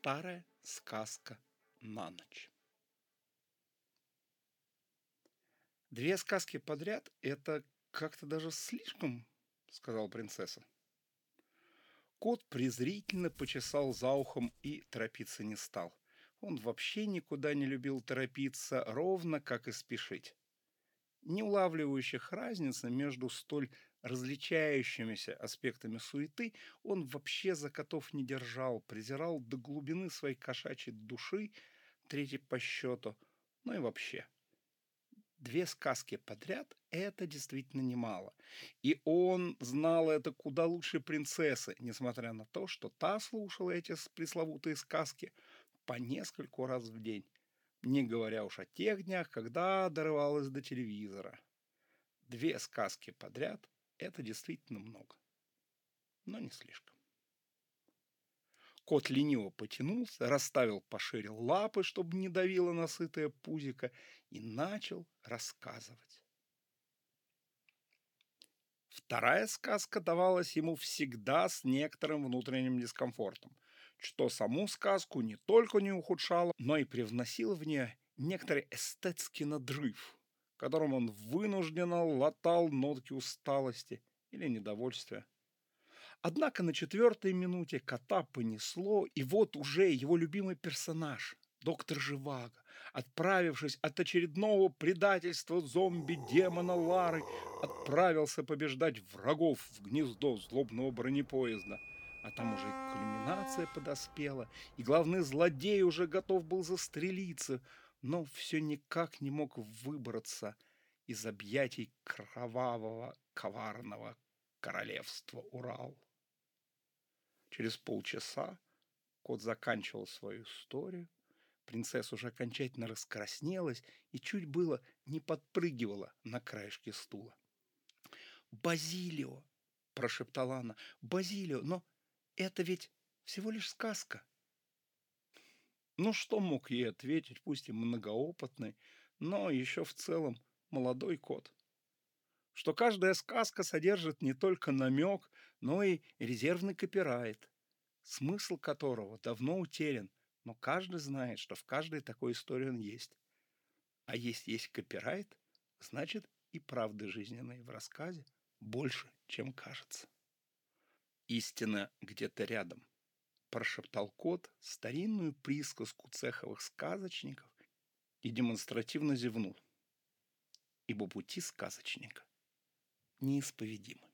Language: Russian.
Старая сказка на ночь. Две сказки подряд – это как-то даже слишком, сказала принцесса. Кот презрительно почесал за ухом и торопиться не стал. Он вообще никуда не любил торопиться, ровно как и спешить. Не улавливающих разницы между столь различающимися аспектами суеты, он вообще за котов не держал, презирал до глубины своей кошачьей души, третий по счету, ну и вообще. Две сказки подряд – это действительно немало. И он знал это куда лучше принцессы, несмотря на то, что та слушала эти пресловутые сказки по нескольку раз в день, не говоря уж о тех днях, когда дорывалась до телевизора. Две сказки подряд – это действительно много, но не слишком. Кот лениво потянулся, расставил пошире лапы, чтобы не давило насытое пузико, и начал рассказывать. Вторая сказка давалась ему всегда с некоторым внутренним дискомфортом, что саму сказку не только не ухудшало, но и привносило в нее некоторый эстетский надрыв – которым он вынужденно латал нотки усталости или недовольствия. Однако на четвертой минуте кота понесло, и вот уже его любимый персонаж, доктор Живаго, отправившись от очередного предательства зомби-демона Лары, отправился побеждать врагов в гнездо злобного бронепоезда. А там уже кульминация подоспела, и главный злодей уже готов был застрелиться – но все никак не мог выбраться из объятий кровавого, коварного королевства Урал. Через полчаса кот заканчивал свою историю, принцесса уже окончательно раскраснелась и чуть было не подпрыгивала на краешке стула. «Базилио!» – прошептала она. «Базилио! Но это ведь всего лишь сказка!» Ну, что мог ей ответить, пусть и многоопытный, но еще в целом молодой кот? Что каждая сказка содержит не только намек, но и резервный копирайт, смысл которого давно утерян, но каждый знает, что в каждой такой истории он есть. А если есть копирайт, значит и правды жизненной в рассказе больше, чем кажется. Истина где-то рядом –— прошептал кот старинную присказку цеховых сказочников и демонстративно зевнул, ибо пути сказочника неисповедимы.